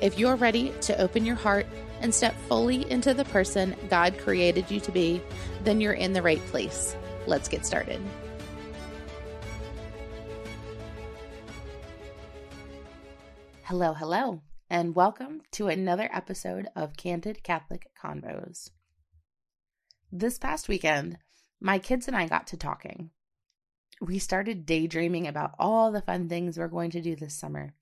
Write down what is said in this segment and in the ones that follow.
If you're ready to open your heart and step fully into the person God created you to be, then you're in the right place. Let's get started. Hello, hello, and welcome to another episode of Candid Catholic Convos. This past weekend, my kids and I got to talking. We started daydreaming about all the fun things we're going to do this summer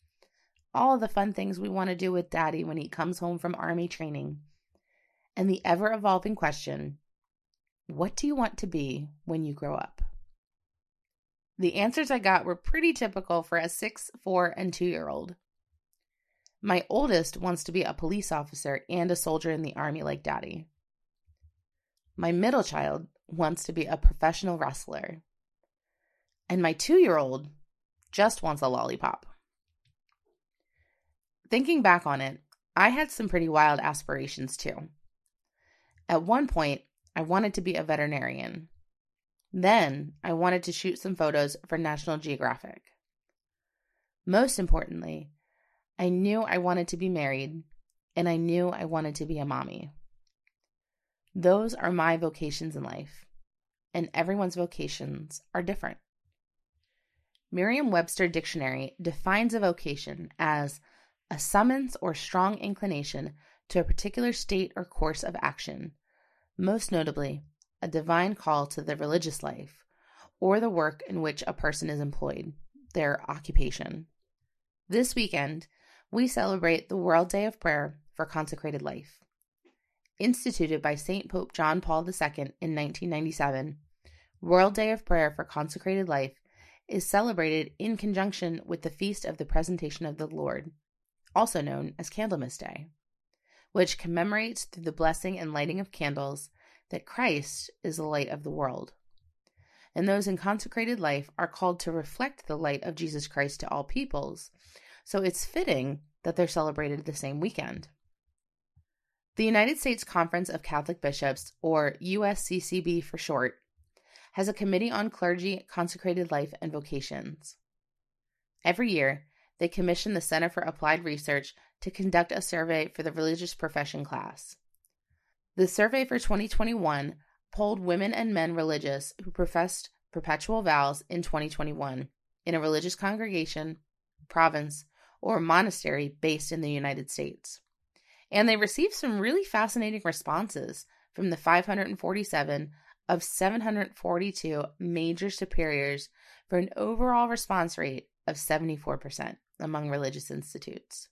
all the fun things we want to do with daddy when he comes home from army training. And the ever evolving question what do you want to be when you grow up? The answers I got were pretty typical for a six, four, and two year old. My oldest wants to be a police officer and a soldier in the army like daddy. My middle child wants to be a professional wrestler. And my two year old just wants a lollipop. Thinking back on it, I had some pretty wild aspirations too. At one point, I wanted to be a veterinarian. Then, I wanted to shoot some photos for National Geographic. Most importantly, I knew I wanted to be married, and I knew I wanted to be a mommy. Those are my vocations in life, and everyone's vocations are different. Merriam Webster Dictionary defines a vocation as a summons or strong inclination to a particular state or course of action, most notably, a divine call to the religious life, or the work in which a person is employed, their occupation. This weekend, we celebrate the World Day of Prayer for Consecrated Life. Instituted by St. Pope John Paul II in 1997, World Day of Prayer for Consecrated Life is celebrated in conjunction with the Feast of the Presentation of the Lord, also known as Candlemas Day, which commemorates through the blessing and lighting of candles that Christ is the light of the world. And those in consecrated life are called to reflect the light of Jesus Christ to all peoples, so it's fitting that they're celebrated the same weekend. The United States Conference of Catholic Bishops, or USCCB for short, has a committee on clergy, consecrated life, and vocations. Every year, they commissioned the Center for Applied Research to conduct a survey for the religious profession class. The survey for 2021 polled women and men religious who professed perpetual vows in 2021 in a religious congregation, province, or monastery based in the United States. And they received some really fascinating responses from the 547 of 742 major superiors for an overall response rate of 74% among religious institutes.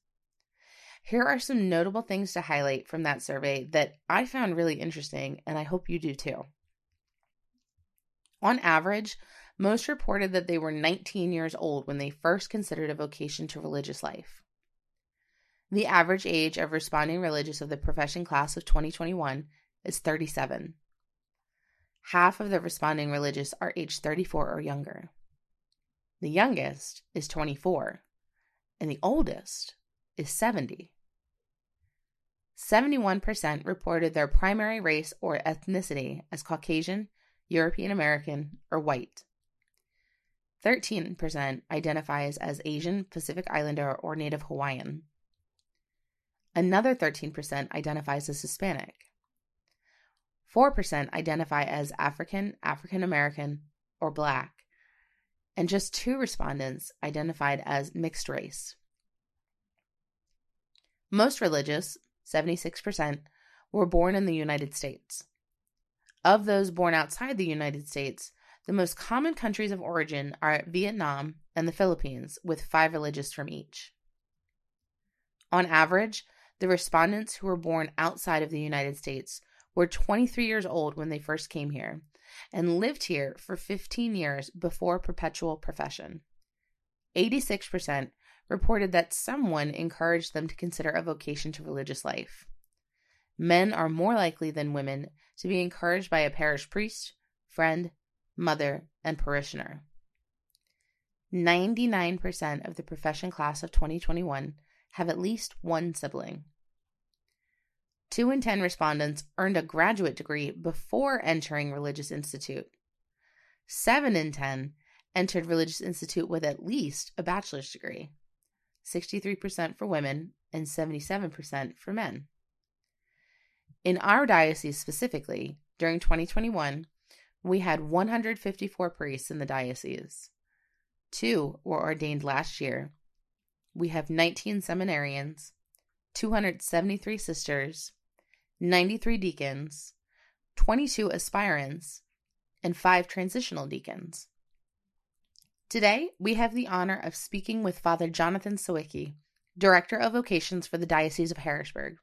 Here are some notable things to highlight from that survey that I found really interesting, and I hope you do too. On average, most reported that they were 19 years old when they first considered a vocation to religious life. The average age of responding religious of the profession class of 2021 is 37. Half of the responding religious are age 34 or younger. The youngest is 24 and the oldest is 70. 71% reported their primary race or ethnicity as Caucasian, European American, or white. 13% identifies as Asian, Pacific Islander, or Native Hawaiian. Another 13% identifies as Hispanic. 4% identify as African, African American, or Black and just two respondents identified as mixed race. Most religious, 76%, were born in the United States. Of those born outside the United States, the most common countries of origin are Vietnam and the Philippines, with five religious from each. On average, the respondents who were born outside of the United States were 23 years old when they first came here and lived here for 15 years before perpetual profession. 86% reported that someone encouraged them to consider a vocation to religious life. Men are more likely than women to be encouraged by a parish priest, friend, mother, and parishioner. 99% of the profession class of 2021 have at least one sibling. Two in 10 respondents earned a graduate degree before entering Religious Institute. Seven in 10 entered Religious Institute with at least a bachelor's degree, 63% for women and 77% for men. In our diocese specifically, during 2021, we had 154 priests in the diocese. Two were ordained last year. We have 19 seminarians, 273 sisters, 93 deacons, 22 aspirants, and 5 transitional deacons. Today, we have the honor of speaking with Father Jonathan Sawicki, Director of Vocations for the Diocese of Harrisburg,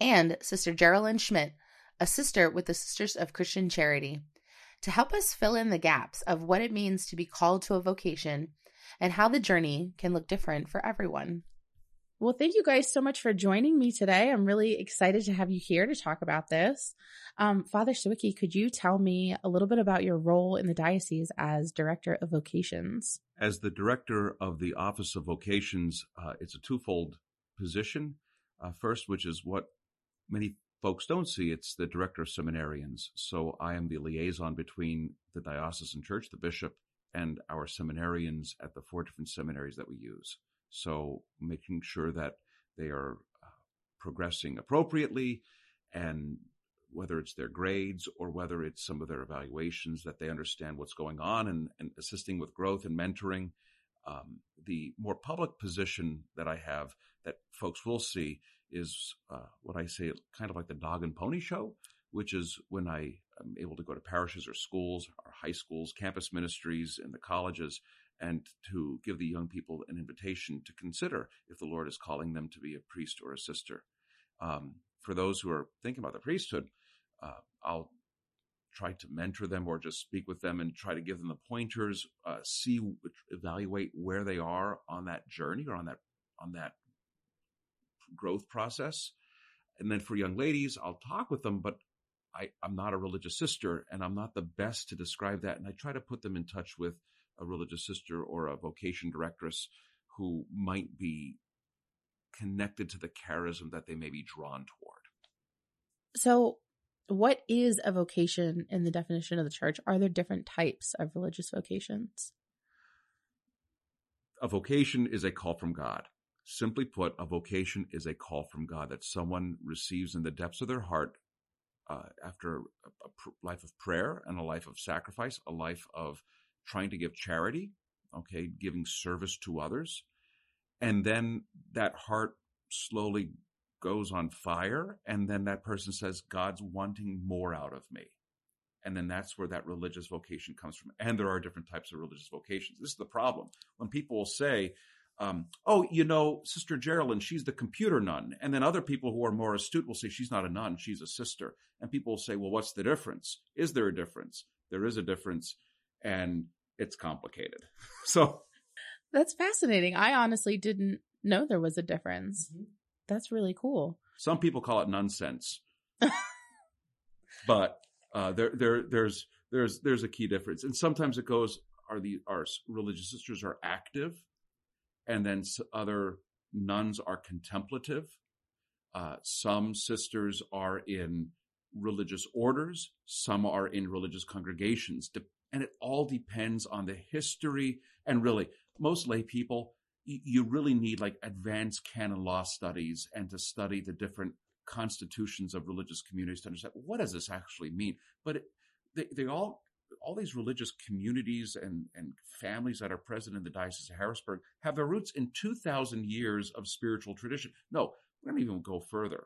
and Sister Geralyn Schmidt, a sister with the Sisters of Christian Charity, to help us fill in the gaps of what it means to be called to a vocation and how the journey can look different for everyone. Well, thank you guys so much for joining me today. I'm really excited to have you here to talk about this. Um, Father Sawicki, could you tell me a little bit about your role in the diocese as Director of Vocations? As the Director of the Office of Vocations, uh, it's a twofold position. Uh, first, which is what many folks don't see, it's the Director of Seminarians. So I am the liaison between the diocesan church, the bishop, and our seminarians at the four different seminaries that we use. So making sure that they are uh, progressing appropriately and whether it's their grades or whether it's some of their evaluations, that they understand what's going on and, and assisting with growth and mentoring. Um, the more public position that I have that folks will see is uh, what I say, kind of like the dog and pony show, which is when I am able to go to parishes or schools, or high schools, campus ministries, and the colleges, and to give the young people an invitation to consider if the Lord is calling them to be a priest or a sister. Um, for those who are thinking about the priesthood, uh, I'll try to mentor them or just speak with them and try to give them the pointers, uh, see, evaluate where they are on that journey or on that on that growth process. And then for young ladies, I'll talk with them, but I, I'm not a religious sister and I'm not the best to describe that. And I try to put them in touch with a religious sister or a vocation directress who might be connected to the charism that they may be drawn toward. So, what is a vocation in the definition of the church? Are there different types of religious vocations? A vocation is a call from God. Simply put, a vocation is a call from God that someone receives in the depths of their heart uh, after a, a pr- life of prayer and a life of sacrifice, a life of trying to give charity, okay, giving service to others. And then that heart slowly goes on fire. And then that person says, God's wanting more out of me. And then that's where that religious vocation comes from. And there are different types of religious vocations. This is the problem. When people will say, um, oh, you know, Sister Geralyn, she's the computer nun. And then other people who are more astute will say, she's not a nun, she's a sister. And people will say, well, what's the difference? Is there a difference? There is a difference and it's complicated. so that's fascinating. I honestly didn't know there was a difference. Mm-hmm. That's really cool. Some people call it nonsense, but uh, there, there, there's, there's, there's a key difference, and sometimes it goes: are the our religious sisters are active, and then other nuns are contemplative. Uh, some sisters are in religious orders, some are in religious congregations, and it all depends on the history. And really, most lay people, you really need like advanced canon law studies and to study the different constitutions of religious communities to understand what does this actually mean. But it, they, they all all these religious communities and, and families that are present in the Diocese of Harrisburg have their roots in 2,000 years of spiritual tradition. No, we're going to even go further.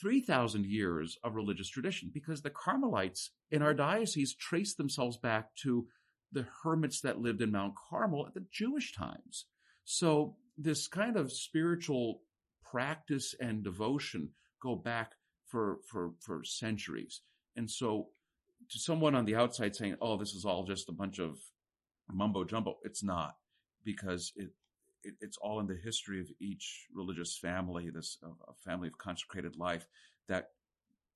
3,000 years of religious tradition because the Carmelites in our diocese trace themselves back to the hermits that lived in Mount Carmel at the Jewish times. So this kind of spiritual practice and devotion go back for, for, for centuries. And so to someone on the outside saying, oh, this is all just a bunch of mumbo jumbo, it's not because it, it, it's all in the history of each religious family, this uh, family of consecrated life that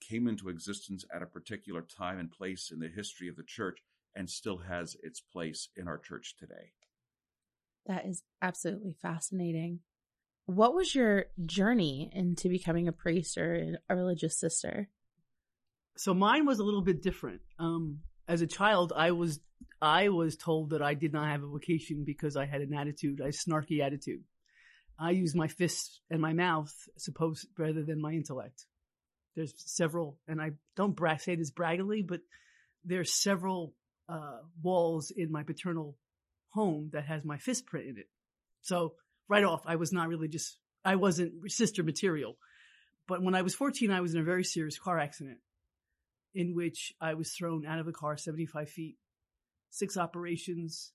came into existence at a particular time and place in the history of the church and still has its place in our church today. That is absolutely fascinating. What was your journey into becoming a priest or a religious sister? So mine was a little bit different. Um, as a child, I was I was told that I did not have a vocation because I had an attitude, a snarky attitude. I used my fists and my mouth, suppose, rather than my intellect. There's several, and I don't bra- say this braggily, but there's several uh, walls in my paternal home that has my fist print in it. So right off, I was not really just, I wasn't sister material. But when I was 14, I was in a very serious car accident in which I was thrown out of a car 75 feet, six operations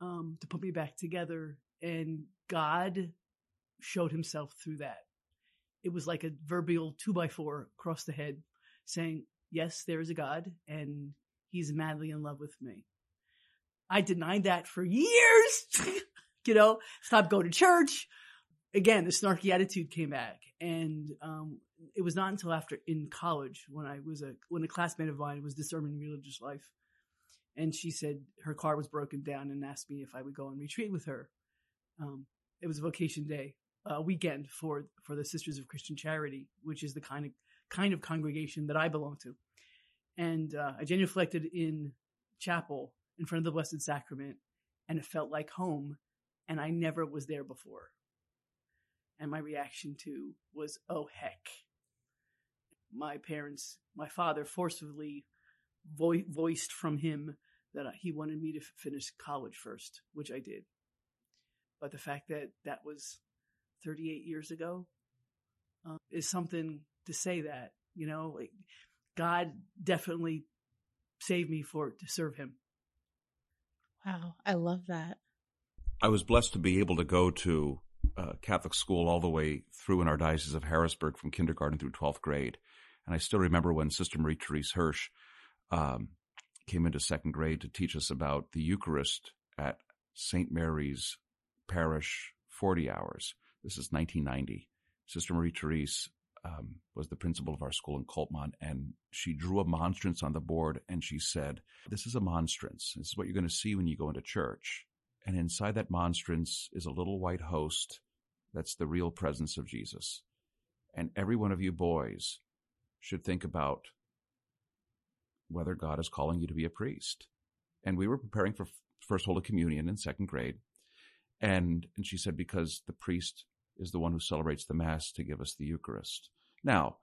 um, to put me back together. And God showed himself through that. It was like a verbal two by four across the head saying, Yes, there is a God, and he's madly in love with me. I denied that for years, you know, stopped going to church. Again, the snarky attitude came back. And um, it was not until after in college when I was a when a classmate of mine was discerning religious life, and she said her car was broken down and asked me if I would go on retreat with her. Um, it was a vocation day, a weekend for for the Sisters of Christian Charity, which is the kind of kind of congregation that I belong to. And uh, I genuflected in chapel in front of the Blessed Sacrament, and it felt like home. And I never was there before. And my reaction to was, oh heck. My parents, my father forcibly vo- voiced from him that he wanted me to f- finish college first, which I did. But the fact that that was 38 years ago uh, is something to say that, you know, like God definitely saved me for to serve him. Wow, I love that. I was blessed to be able to go to uh, Catholic school all the way through in our diocese of Harrisburg from kindergarten through 12th grade. And I still remember when Sister Marie Therese Hirsch um, came into second grade to teach us about the Eucharist at St. Mary's Parish 40 hours. This is 1990. Sister Marie Therese um, was the principal of our school in Kulpmont, and she drew a monstrance on the board and she said, This is a monstrance. This is what you're going to see when you go into church. And inside that monstrance is a little white host that's the real presence of Jesus. And every one of you boys should think about whether God is calling you to be a priest. And we were preparing for First Holy Communion in second grade. And, and she said, because the priest is the one who celebrates the Mass to give us the Eucharist. Now,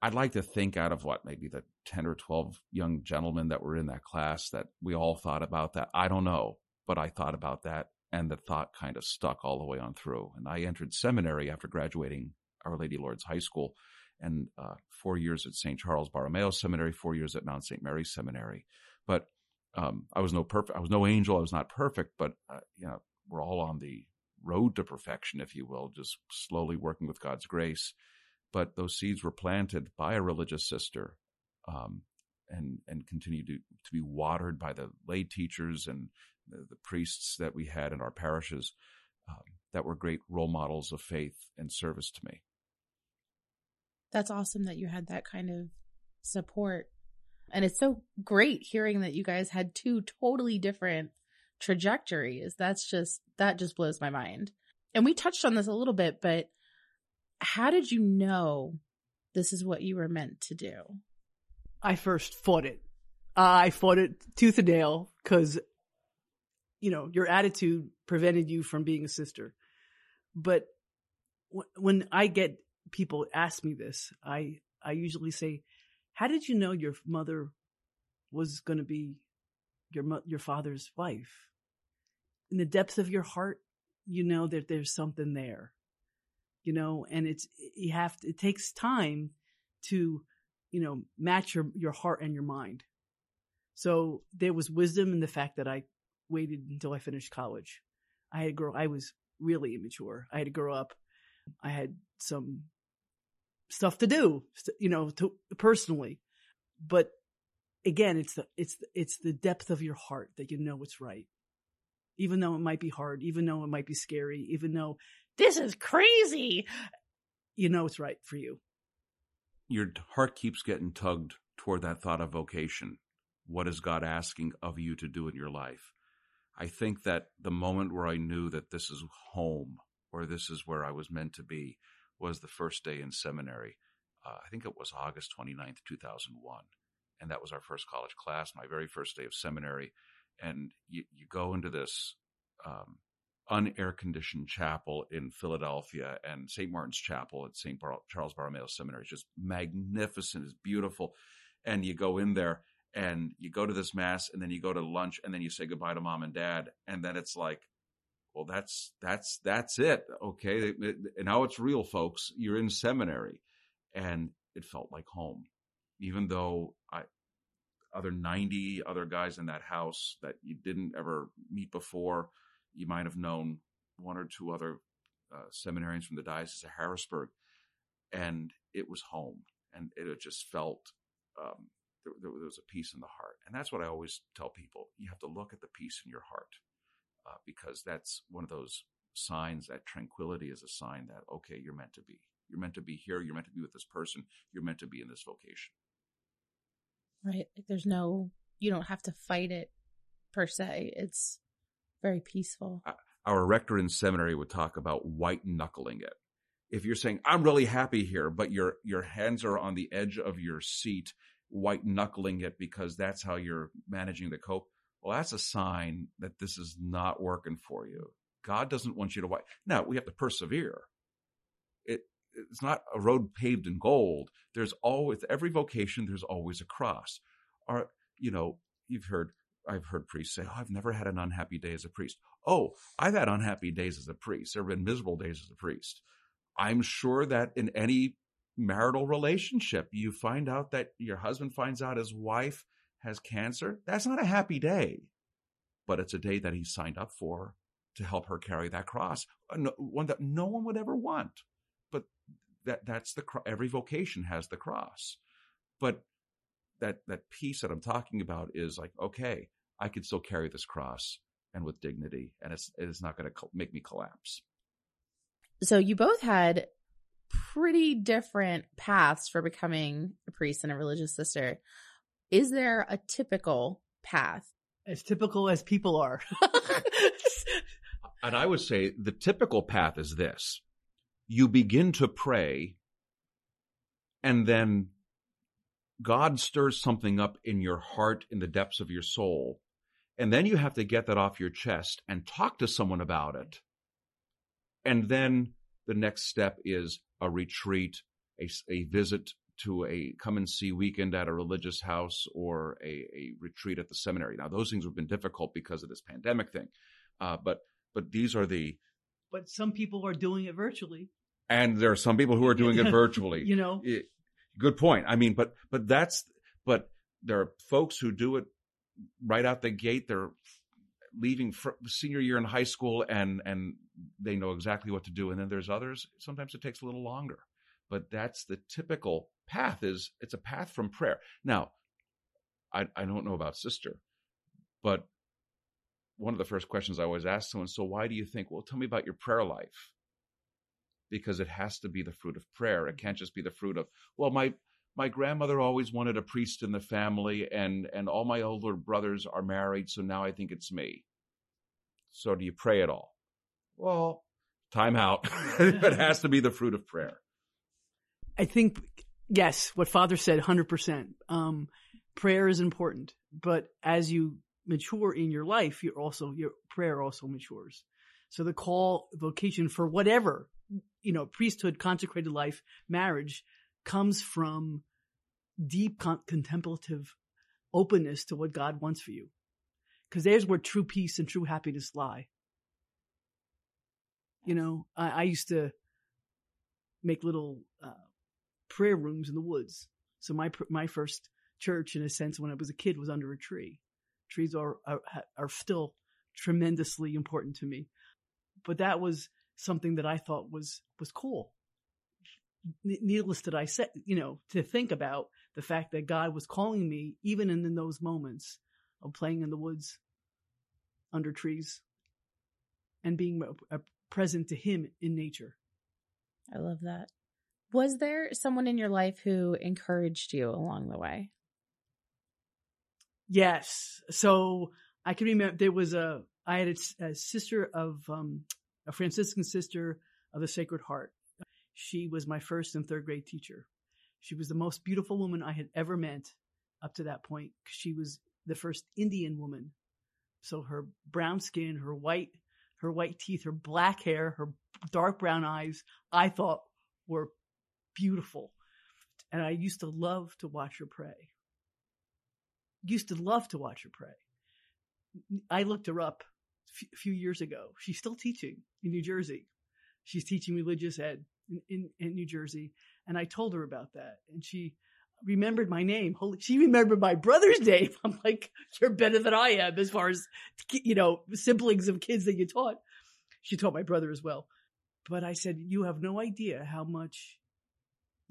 I'd like to think out of what, maybe the 10 or 12 young gentlemen that were in that class that we all thought about that. I don't know, but I thought about that and the thought kind of stuck all the way on through. And I entered seminary after graduating Our Lady Lourdes High School and uh, four years at St. Charles Borromeo Seminary, four years at Mount St. Mary's Seminary. But um, I was no perfect. I was no angel. I was not perfect, but uh, you know, we're all on the road to perfection, if you will, just slowly working with God's grace. But those seeds were planted by a religious sister, um, and and continue to to be watered by the lay teachers and the, the priests that we had in our parishes um, that were great role models of faith and service to me. That's awesome that you had that kind of support. And it's so great hearing that you guys had two totally different trajectories. That's just, that just blows my mind. And we touched on this a little bit, but how did you know this is what you were meant to do? I first fought it. I fought it tooth and nail because, you know, your attitude prevented you from being a sister. But when I get people ask me this, I I usually say, "How did you know your mother was going to be your your father's wife?" In the depths of your heart, you know that there's something there. You know, and it's you have to, it takes time to, you know, match your your heart and your mind. So there was wisdom in the fact that I waited until I finished college. I had grow. I was really immature. I had to grow up. I had some stuff to do, you know, to personally. But again, it's the it's it's the depth of your heart that you know what's right. even though it might be hard, even though it might be scary, even though this is crazy, you know it's right for you. Your heart keeps getting tugged toward that thought of vocation. What is God asking of you to do in your life? I think that the moment where I knew that this is home or this is where I was meant to be was the first day in seminary. Uh, I think it was August 29th, 2001. And that was our first college class, my very first day of seminary. And you, you go into this um, unair conditioned chapel in Philadelphia and St. Martin's Chapel at St. Bar- Charles Borromeo Seminary. It's just magnificent. It's beautiful. And you go in there and you go to this mass and then you go to lunch and then you say goodbye to mom and dad. And then it's like, well, that's, that's, that's it. Okay. Now it's real, folks. You're in seminary and it felt like home, even though I, other 90 other guys in that house that you didn't ever meet before. You might have known one or two other uh, seminarians from the Diocese of Harrisburg, and it was home. And it just felt um, there, there, was a peace in the heart. And that's what I always tell people. You have to look at the peace in your heart uh, because that's one of those signs that tranquility is a sign that, okay, you're meant to be. You're meant to be here. You're meant to be with this person. You're meant to be in this vocation. Right. Like there's no, you don't have to fight it per se. It's very peaceful. Our rector in seminary would talk about white knuckling it. If you're saying, I'm really happy here, but your, your hands are on the edge of your seat, white knuckling it because that's how you're managing the cope. Well, that's a sign that this is not working for you. God doesn't want you to white. Now we have to persevere. It, it's not a road paved in gold. There's always every vocation. There's always a cross. Or you know, you've heard I've heard priests say, "Oh, I've never had an unhappy day as a priest." Oh, I've had unhappy days as a priest. There have been miserable days as a priest. I'm sure that in any marital relationship, you find out that your husband finds out his wife has cancer. That's not a happy day, but it's a day that he signed up for to help her carry that cross, uh, one that no one would ever want. But that that's the every vocation has the cross. But that that peace that i'm talking about is like okay i can still carry this cross and with dignity and it's it's not going to make me collapse. So you both had pretty different paths for becoming a priest and a religious sister is there a typical path as typical as people are and i would say the typical path is this you begin to pray, and then God stirs something up in your heart, in the depths of your soul. And then you have to get that off your chest and talk to someone about it. And then the next step is a retreat, a, a visit to a come and see weekend at a religious house or a, a retreat at the seminary. Now, those things have been difficult because of this pandemic thing. Uh, but, but these are the, but some people are doing it virtually. And there are some people who are doing it virtually. you know, it, good point. I mean, but but that's but there are folks who do it right out the gate. They're leaving senior year in high school and and they know exactly what to do. And then there's others. Sometimes it takes a little longer, but that's the typical path. Is it's a path from prayer. Now, I I don't know about sister, but one of the first questions I always ask someone, so why do you think? Well, tell me about your prayer life. Because it has to be the fruit of prayer. It can't just be the fruit of, well, my my grandmother always wanted a priest in the family and and all my older brothers are married, so now I think it's me. So do you pray at all? Well, time out. it has to be the fruit of prayer. I think yes, what Father said, hundred um, percent. Prayer is important, but as you mature in your life, you're also, your prayer also matures. So the call, vocation for whatever, you know, priesthood, consecrated life, marriage comes from deep con- contemplative openness to what God wants for you. Cause there's where true peace and true happiness lie. You know, I, I used to make little, uh, prayer rooms in the woods. So my, my first church, in a sense, when I was a kid was under a tree trees are, are, are still tremendously important to me. But that was something that I thought was, was cool. Needless to I say, you know, to think about the fact that God was calling me even in, in those moments of playing in the woods under trees and being a, a present to him in nature. I love that. Was there someone in your life who encouraged you along the way? Yes. So I can remember there was a, I had a, a sister of, um, a Franciscan sister of the Sacred Heart. She was my first and third grade teacher. She was the most beautiful woman I had ever met up to that point. She was the first Indian woman. So her brown skin, her white, her white teeth, her black hair, her dark brown eyes, I thought were beautiful. And I used to love to watch her pray. Used to love to watch her pray. I looked her up a few years ago. She's still teaching in New Jersey. She's teaching religious ed in, in, in New Jersey. And I told her about that. And she remembered my name. Holy, she remembered my brother's name. I'm like, you're better than I am as far as, you know, siblings of kids that you taught. She taught my brother as well. But I said, you have no idea how much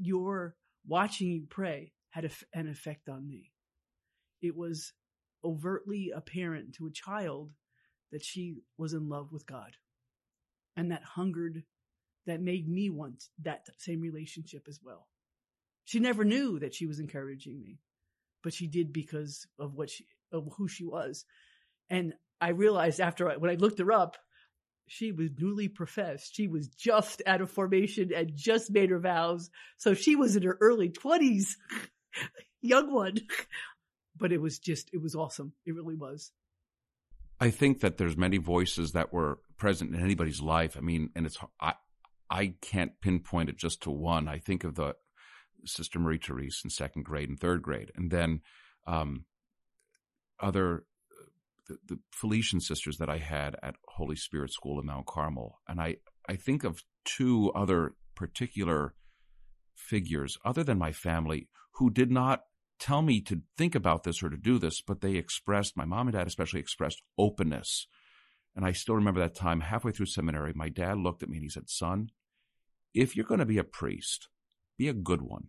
your watching you pray had a, an effect on me. It was overtly apparent to a child that she was in love with God and that hungered, that made me want that same relationship as well. She never knew that she was encouraging me, but she did because of what she, of who she was. And I realized after I, when I looked her up, she was newly professed. She was just out of formation and just made her vows. So she was in her early twenties, young one. But it was just, it was awesome. It really was. I think that there's many voices that were present in anybody's life. I mean, and it's, I, I can't pinpoint it just to one. I think of the Sister Marie Therese in second grade and third grade, and then um, other the, the Felician sisters that I had at Holy Spirit School in Mount Carmel, and I I think of two other particular figures other than my family who did not tell me to think about this or to do this, but they expressed my mom and dad especially expressed openness. And I still remember that time halfway through seminary, my dad looked at me and he said, Son, if you're going to be a priest, be a good one.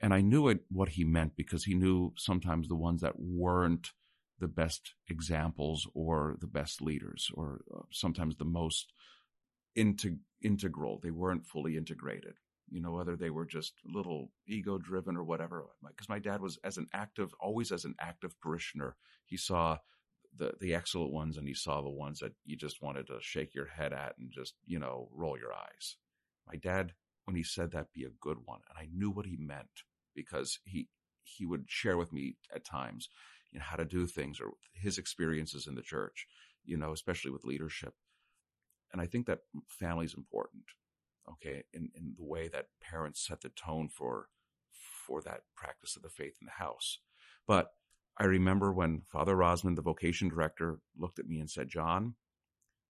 And I knew it, what he meant because he knew sometimes the ones that weren't the best examples or the best leaders or uh, sometimes the most integ- integral. They weren't fully integrated. You know, whether they were just a little ego driven or whatever. Because my dad was as an active, always as an active parishioner. He saw the the excellent ones and he saw the ones that you just wanted to shake your head at and just you know roll your eyes. My dad, when he said that, be a good one, and I knew what he meant because he he would share with me at times you know, how to do things or his experiences in the church, you know, especially with leadership. And I think that family is important, okay, in, in the way that parents set the tone for for that practice of the faith in the house. But I remember when Father Rosman, the vocation director, looked at me and said, John,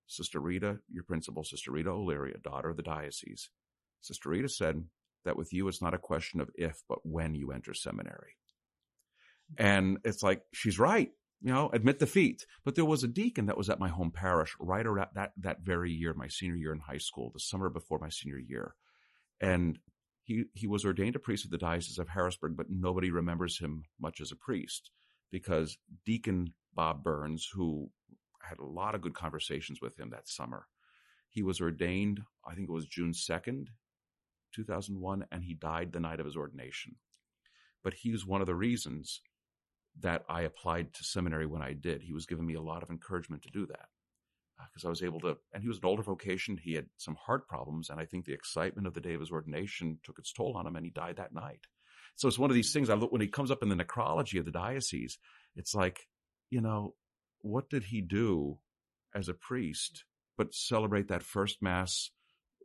Sister Rita, your principal, Sister Rita O'Leary, a daughter of the diocese, Sister Rita said that with you, it's not a question of if, but when you enter seminary. And it's like, she's right. You know, admit defeat. But there was a deacon that was at my home parish right around that, that very year, my senior year in high school, the summer before my senior year. And he, he was ordained a priest of the Diocese of Harrisburg, but nobody remembers him much as a priest because Deacon Bob Burns, who had a lot of good conversations with him that summer, he was ordained, I think it was June 2nd, 2001, and he died the night of his ordination. But he was one of the reasons that I applied to seminary when I did. He was giving me a lot of encouragement to do that because uh, I was able to, and he was an older vocation. He had some heart problems, and I think the excitement of the day of his ordination took its toll on him, and he died that night. So it's one of these things. I look when he comes up in the necrology of the diocese. It's like, you know, what did he do as a priest but celebrate that first mass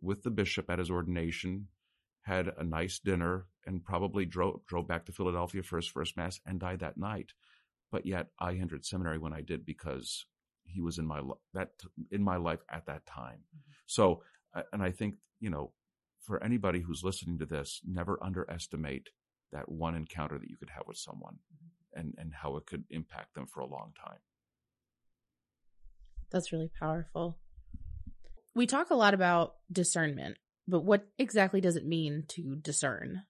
with the bishop at his ordination, had a nice dinner, and probably drove drove back to Philadelphia for his first mass and died that night. But yet I entered seminary when I did because he was in my that in my life at that time. Mm-hmm. So, and I think you know, for anybody who's listening to this, never underestimate that one encounter that you could have with someone, mm-hmm. and and how it could impact them for a long time. That's really powerful. We talk a lot about discernment, but what exactly does it mean to discern?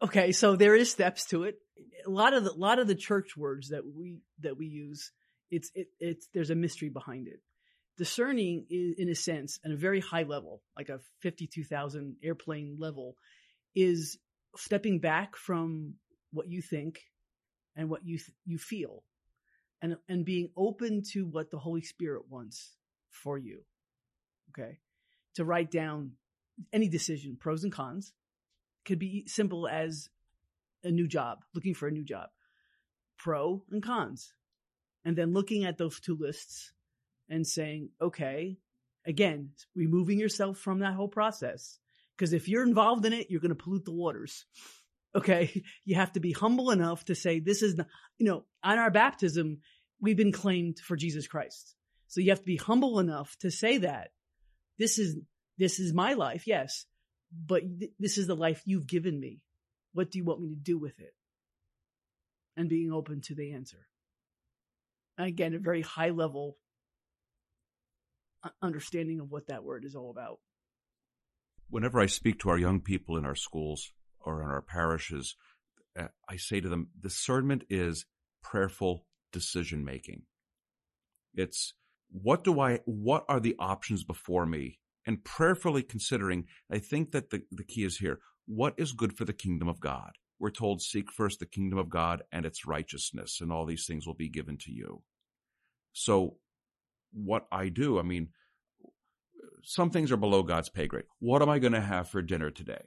Okay, so there is steps to it. A lot of the lot of the church words that we that we use It's it, it's there's a mystery behind it. Discerning is, in a sense, at a very high level, like a fifty-two thousand airplane level, is stepping back from what you think and what you th- you feel, and and being open to what the Holy Spirit wants for you. Okay, to write down any decision, pros and cons, could be simple as a new job, looking for a new job, pro and cons, and then looking at those two lists and saying, okay, again, removing yourself from that whole process. Because if you're involved in it, you're going to pollute the waters. Okay. You have to be humble enough to say, this is, not, you know, on our baptism, we've been claimed for Jesus Christ. So you have to be humble enough to say that this is, this is my life. Yes. But th- this is the life you've given me. What do you want me to do with it? And being open to the answer. Again, a very high level understanding of what that word is all about. Whenever I speak to our young people in our schools or in our parishes, uh, I say to them, discernment is prayerful decision making. It's what do I, what are the options before me? And prayerfully considering, I think that the, the key is here. What is good for the kingdom of God? We're told, seek first the kingdom of God and its righteousness, and all these things will be given to you. So what I do, I mean, some things are below God's pay grade. What am I going to have for dinner today?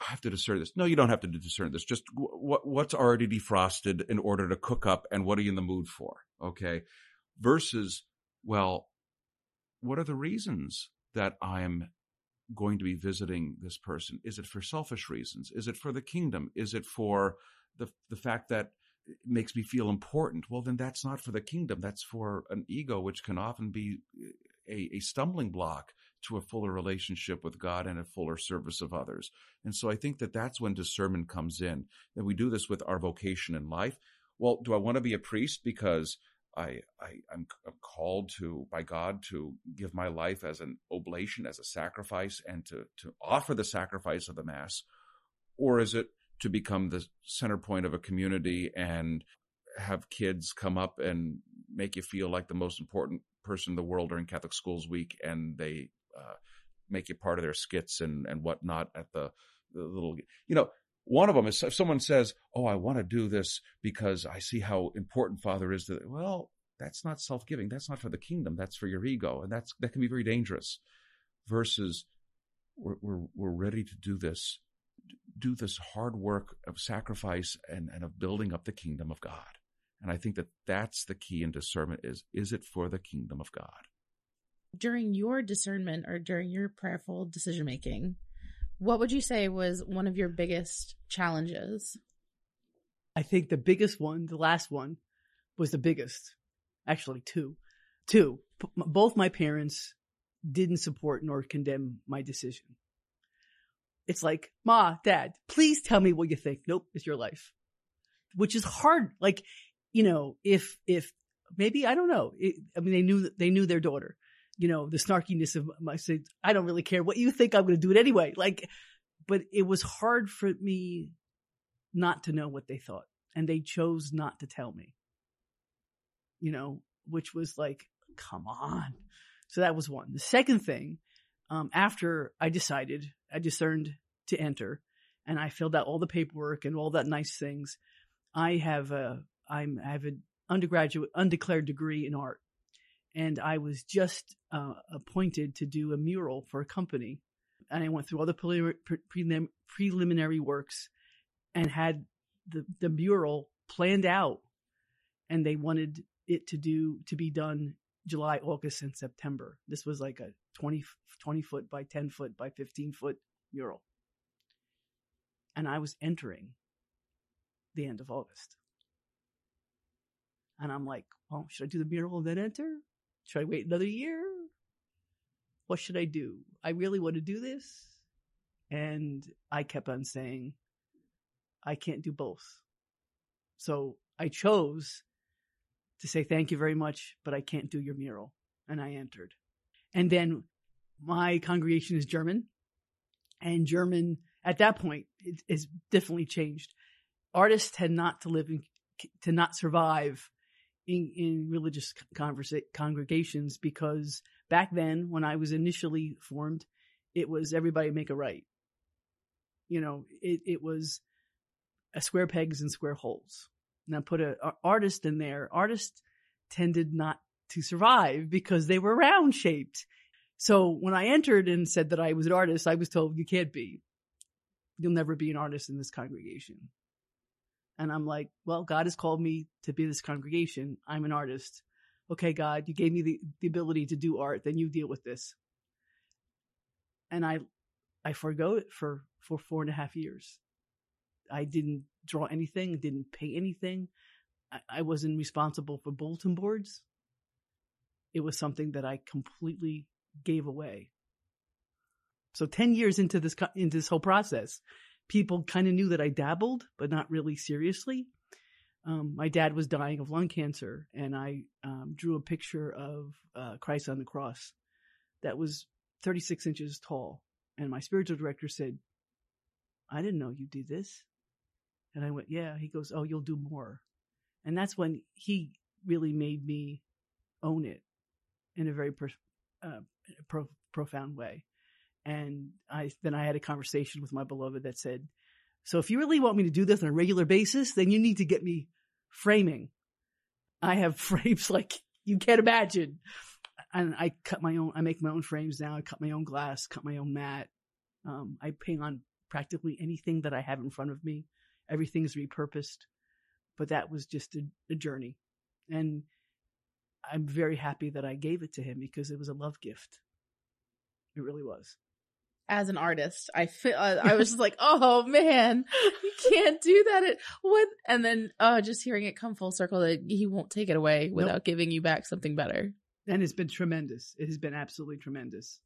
I have to discern this. No, you don't have to discern this. Just what what's already defrosted in order to cook up, and what are you in the mood for? Okay, versus well, what are the reasons that I'm going to be visiting this person? Is it for selfish reasons? Is it for the kingdom? Is it for the the fact that it makes me feel important? Well, then that's not for the kingdom. That's for an ego, which can often be eh, a, a stumbling block to a fuller relationship with God and a fuller service of others. And so I think that that's when discernment comes in. That we do this with our vocation in life. Well, do I want to be a priest because I, I am called to by God to give my life as an oblation, as a sacrifice, and to to offer the sacrifice of the mass, or is it to become the center point of a community and have kids come up and make you feel like the most important person in the world during Catholic Schools Week, and they uh, make you part of their skits and and whatnot at the, the little, you know. One of them is if someone says, "Oh, I want to do this because I see how important Father is." To well, that's not self-giving. That's not for the kingdom. That's for your ego, and that's that can be very dangerous. Versus, we're we're, we're ready to do this, do this hard work of sacrifice and and of building up the kingdom of God. And I think that that's the key in discernment: is is it for the kingdom of God? During your discernment or during your prayerful decision making, what would you say was one of your biggest challenges? I think the biggest one, the last one, was the biggest. Actually, two. Two. P- both my parents didn't support nor condemn my decision. It's like, Ma, Dad, please tell me what you think. Nope, it's your life. Which is hard. Like, you know, if, if maybe, I don't know. It, I mean, they knew, they knew their daughter you know, the snarkiness of my say, I don't really care what you think. I'm going to do it anyway. Like, but it was hard for me not to know what they thought and they chose not to tell me, you know, which was like, come on. So that was one. The second thing, um, after I decided, I discerned to enter and I filled out all the paperwork and all that nice things. I have a, I'm, I have an undergraduate, undeclared degree in art and I was just uh, appointed to do a mural for a company. And I went through all the prelim- prelim- preliminary works and had the, the mural planned out. And they wanted it to do to be done July, August, and September. This was like a 20, 20 foot by 10 foot by 15 foot mural. And I was entering the end of August. And I'm like, well, should I do the mural and then enter? Should I wait another year? What should I do? I really want to do this. And I kept on saying, I can't do both. So I chose to say, thank you very much, but I can't do your mural. And I entered. And then my congregation is German and German at that point it is definitely changed. Artists tend not to live in, to not survive in, in religious congregations because back then, when I was initially formed, it was everybody make a right. You know, it, it was a square pegs and square holes. Now put a, a artist in there. Artists tended not to survive because they were round shaped. So when I entered and said that I was an artist, I was told you can't be. You'll never be an artist in this congregation. And I'm like, well, God has called me to be this congregation. I'm an artist. Okay, God, you gave me the, the ability to do art, then you deal with this. And I, I forego it for, for four and a half years. I didn't draw anything, didn't paint anything. I, I wasn't responsible for bulletin boards. It was something that I completely gave away. So 10 years into this, into this whole process, people kind of knew that I dabbled, but not really seriously. Um, my dad was dying of lung cancer, and I um, drew a picture of uh, Christ on the cross that was 36 inches tall. And my spiritual director said, I didn't know you did this. And I went, Yeah. He goes, Oh, you'll do more. And that's when he really made me own it in a very uh, pro, profound way. And I, then I had a conversation with my beloved that said, so if you really want me to do this on a regular basis, then you need to get me framing. I have frames like you can't imagine. And I cut my own, I make my own frames now. I cut my own glass, cut my own mat. Um, I paint on practically anything that I have in front of me. Everything is repurposed, but that was just a, a journey. And I'm very happy that I gave it to him because it was a love gift. It really was as an artist. I feel, uh, I was just like, oh man, you can't do that. At, what? And then, uh, just hearing it come full circle that he won't take it away without nope. giving you back something better. And it's been tremendous. It has been absolutely tremendous.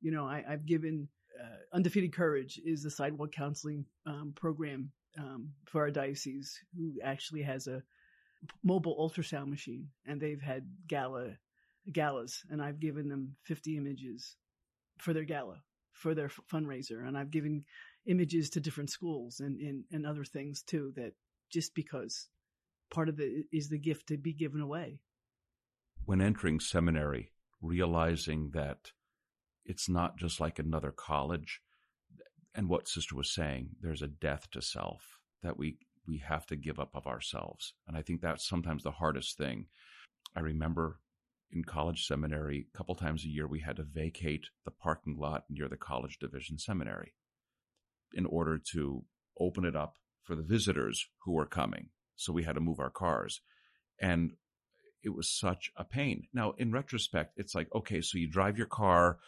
You know, I, have given, uh, Undefeated Courage is the sidewalk counseling, um, program, um, for our diocese who actually has a mobile ultrasound machine and they've had gala, galas and I've given them 50 images for their gala for their fundraiser. And I've given images to different schools and, and, and other things too, that just because part of it is the gift to be given away. When entering seminary, realizing that it's not just like another college, and what Sister was saying, there's a death to self that we we have to give up of ourselves, and I think that's sometimes the hardest thing. I remember in college seminary, a couple times a year, we had to vacate the parking lot near the college division seminary in order to open it up for the visitors who were coming. So we had to move our cars. And it was such a pain. Now, in retrospect, it's like, okay, so you drive your car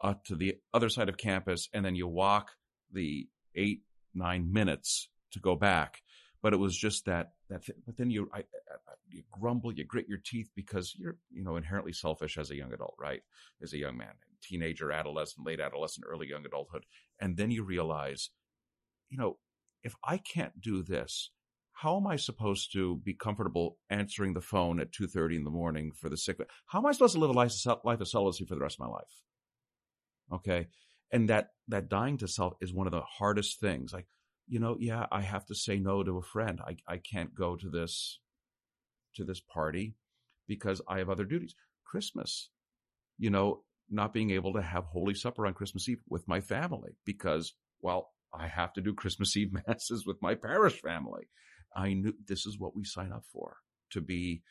up to the other side of campus and then you walk the eight, nine minutes to go back. But it was just that, that, but then you, I, you grumble, you grit your teeth because you're, you know, inherently selfish as a young adult, right? As a young man, teenager, adolescent, late adolescent, early young adulthood. And then you realize, you know, if I can't do this, how am I supposed to be comfortable answering the phone at 2.30 in the morning for the sick? How am I supposed to live a life, life of celibacy for the rest of my life? Okay. And that, that dying to self is one of the hardest things. Like, you know, yeah, I have to say no to a friend. I, I can't go to this to this party because I have other duties. Christmas, you know, not being able to have Holy Supper on Christmas Eve with my family because, well, I have to do Christmas Eve masses with my parish family. I knew this is what we sign up for to be,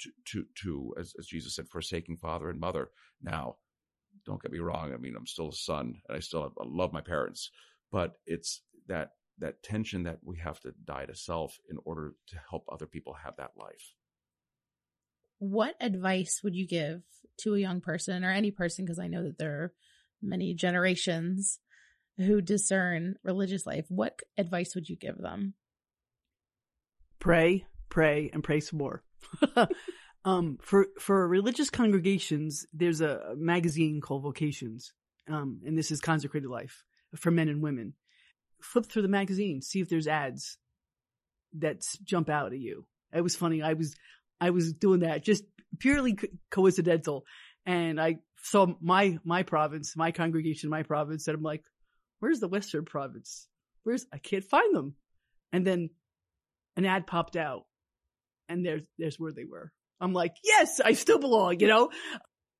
to, to, to as, as Jesus said, forsaking father and mother. Now, don't get me wrong. I mean, I'm still a son and I still have, I love my parents, but it's that, that tension that we have to die to self in order to help other people have that life what advice would you give to a young person or any person? Because I know that there are many generations who discern religious life. What advice would you give them? Pray, pray, and pray some more. um, for for religious congregations, there's a magazine called Vocations, um, and this is Consecrated Life for men and women. Flip through the magazine, see if there's ads that jump out at you. It was funny. I was I was doing that just purely co- coincidental. And I saw my, my province, my congregation, my province, and I'm like, where's the Western province? Where's, I can't find them. And then an ad popped out and there's, there's where they were. I'm like, yes, I still belong, you know?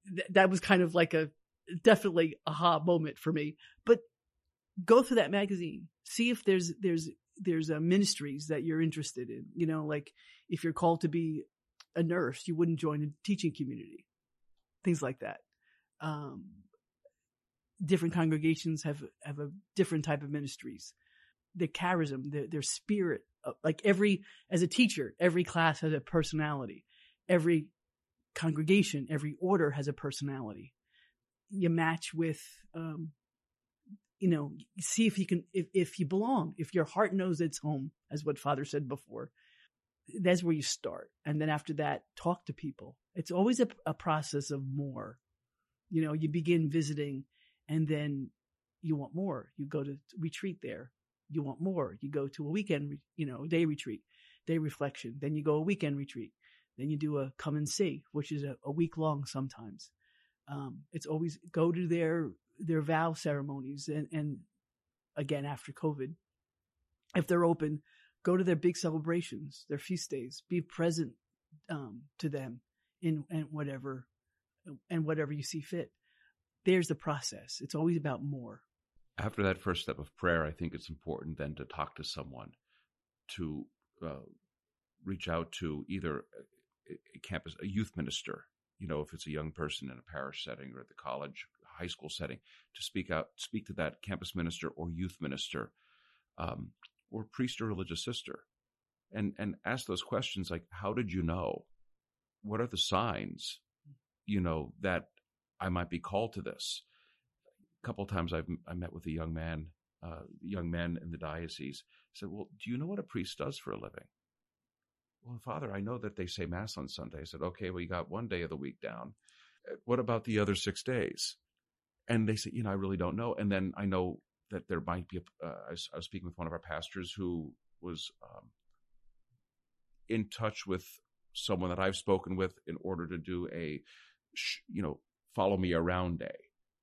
Th- that was kind of like a definitely aha moment for me. But go through that magazine, see if there's, there's, there's uh, ministries that you're interested in, you know, like if you're called to be a nurse, you wouldn't join a teaching community, things like that. Um, different congregations have, have a different type of ministries. The charism, their, their spirit, uh, like every, as a teacher, every class has a personality. Every congregation, every order has a personality. You match with, um, you know, see if you can, if, if you belong, if your heart knows it's home, as what father said before, that's where you start. And then after that, talk to people. It's always a, a process of more. You know, you begin visiting and then you want more. You go to retreat there. You want more. You go to a weekend, you know, day retreat, day reflection. Then you go a weekend retreat. Then you do a come and see, which is a, a week long sometimes. Um, it's always go to their their vow ceremonies and, and again after COVID, if they're open, go to their big celebrations, their feast days, be present um, to them in and whatever and whatever you see fit. There's the process. It's always about more. After that first step of prayer, I think it's important then to talk to someone, to uh, reach out to either a campus, a youth minister, you know, if it's a young person in a parish setting or at the college, high school setting, to speak out, speak to that campus minister or youth minister, um, or priest or religious sister, and and ask those questions like, how did you know? What are the signs, you know, that I might be called to this? A couple of times I've I met with a young man, uh, young men in the diocese. I said, well, do you know what a priest does for a living? Well, Father, I know that they say Mass on Sunday. I said, okay, well, you got one day of the week down. What about the other six days? And they say, you know, I really don't know. And then I know that there might be, a, uh, I, was, I was speaking with one of our pastors who was um, in touch with someone that I've spoken with in order to do a, you know, follow me around day,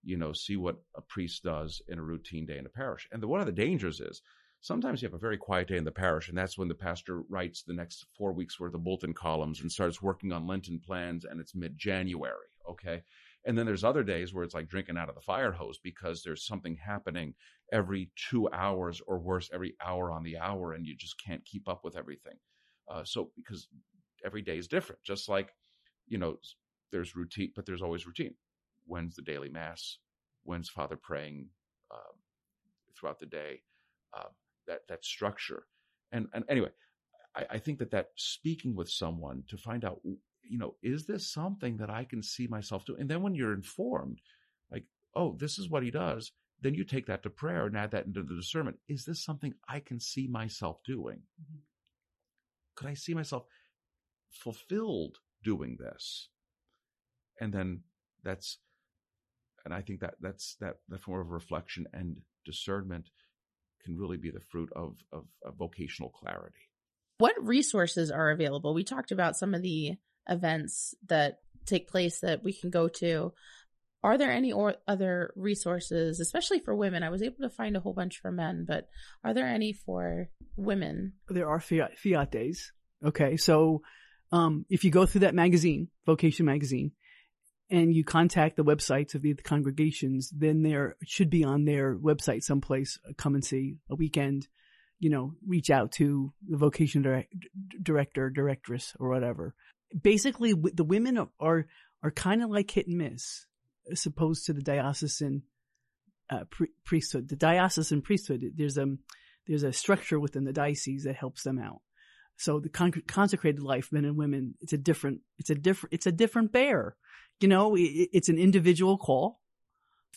you know, see what a priest does in a routine day in a parish. And the, one of the dangers is Sometimes you have a very quiet day in the parish, and that's when the pastor writes the next four weeks worth of bulletin columns and starts working on Lenten plans, and it's mid January. Okay. And then there's other days where it's like drinking out of the fire hose because there's something happening every two hours or worse, every hour on the hour, and you just can't keep up with everything. Uh, so, because every day is different, just like, you know, there's routine, but there's always routine. When's the daily mass? When's Father praying uh, throughout the day? Uh, that that structure. And and anyway, I, I think that that speaking with someone to find out, you know, is this something that I can see myself doing? And then when you're informed, like, oh, this is what he does, then you take that to prayer and add that into the discernment. Is this something I can see myself doing? Mm-hmm. Could I see myself fulfilled doing this? And then that's, and I think that that's that that form of reflection and discernment can really be the fruit of, of, of vocational clarity. What resources are available? We talked about some of the events that take place that we can go to. Are there any or other resources, especially for women? I was able to find a whole bunch for men, but are there any for women? There are fiat, fiat days. Okay. So, um, if you go through that magazine, Vocation Magazine, and you contact the websites of the, congregations, then there should be on their website someplace, uh, come and see a weekend, you know, reach out to the vocation direct, director, directress, or whatever. Basically, the women are, are, kind of like hit and miss, as opposed to the diocesan uh, pre- priesthood. The diocesan priesthood, there's a, there's a structure within the diocese that helps them out. So the con- consecrated life, men and women, it's a different, it's a different, it's a different bear. You know, it, it's an individual call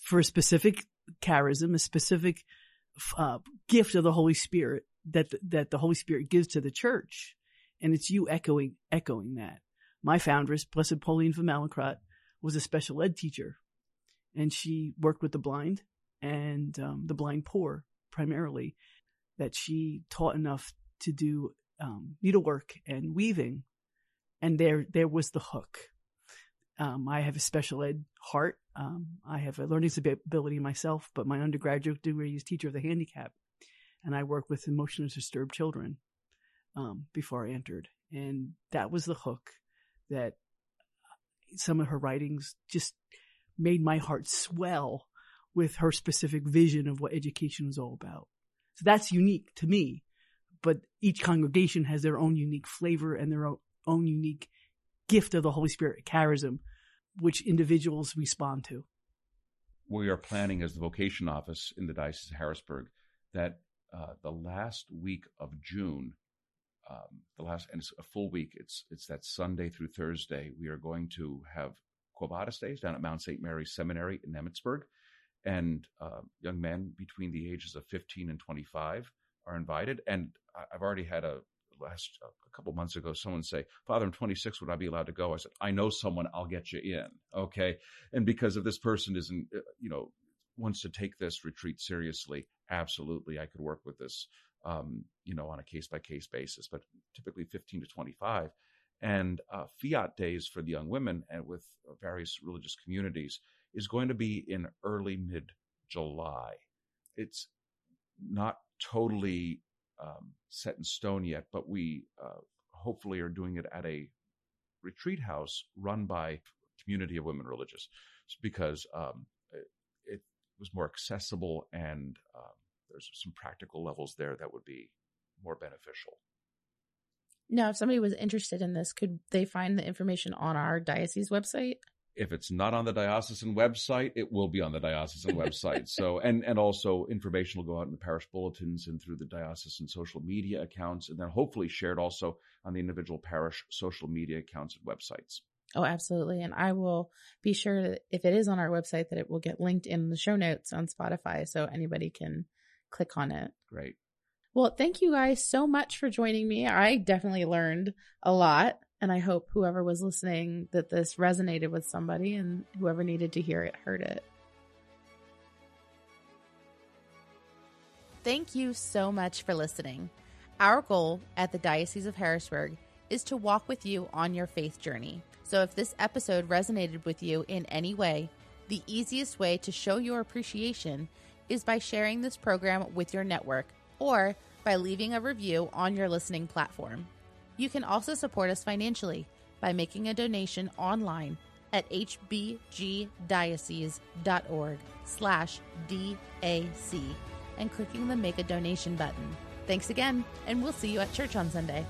for a specific charism, a specific uh, gift of the Holy Spirit that the, that the Holy Spirit gives to the church, and it's you echoing echoing that. My foundress, Blessed Pauline von was a special ed teacher, and she worked with the blind and um, the blind poor primarily. That she taught enough to do um, needlework and weaving, and there there was the hook. Um, I have a special ed heart. Um, I have a learning disability myself, but my undergraduate degree is teacher of the handicap, and I work with emotionally disturbed children um, before I entered, and that was the hook that some of her writings just made my heart swell with her specific vision of what education is all about. So that's unique to me, but each congregation has their own unique flavor and their own unique gift of the Holy Spirit charism, which individuals respond to. We are planning as the vocation office in the Diocese of Harrisburg that uh, the last week of June, um, the last and it's a full week. It's it's that Sunday through Thursday. We are going to have Quo Vadis days down at Mount St. Mary's Seminary in Emmitsburg, and uh, young men between the ages of 15 and 25 are invited. And I've already had a last a couple months ago someone say, "Father, I'm 26. Would I be allowed to go?" I said, "I know someone. I'll get you in." Okay, and because if this person isn't, uh, you know, wants to take this retreat seriously, absolutely, I could work with this, um, you know, on a case by case basis. But typically 15 to 25, and uh, fiat days for the young women and with various religious communities is going to be in early mid July. It's not totally um, set in stone yet, but we uh, hopefully are doing it at a retreat house run by community of women religious because um, it, it, was more accessible and um, there's some practical levels there that would be more beneficial. Now, if somebody was interested in this, could they find the information on our diocese website? if it's not on the diocesan website, it will be on the diocesan website. So, and, and also information will go out in the parish bulletins and through the diocesan social media accounts, and then hopefully shared also on the individual parish social media accounts and websites. Oh, absolutely. And I will be sure that if it is on our website, that it will get linked in the show notes on Spotify so anybody can click on it. Great. Well, thank you guys so much for joining me. I definitely learned a lot. And I hope whoever was listening that this resonated with somebody and whoever needed to hear it heard it. Thank you so much for listening. Our goal at the Diocese of Harrisburg is to walk with you on your faith journey. So if this episode resonated with you in any way, the easiest way to show your appreciation is by sharing this program with your network or by leaving a review on your listening platform. You can also support us financially by making a donation online at hbgdiocese.org slash DAC and clicking the Make a Donation button. Thanks again, and we'll see you at church on Sunday.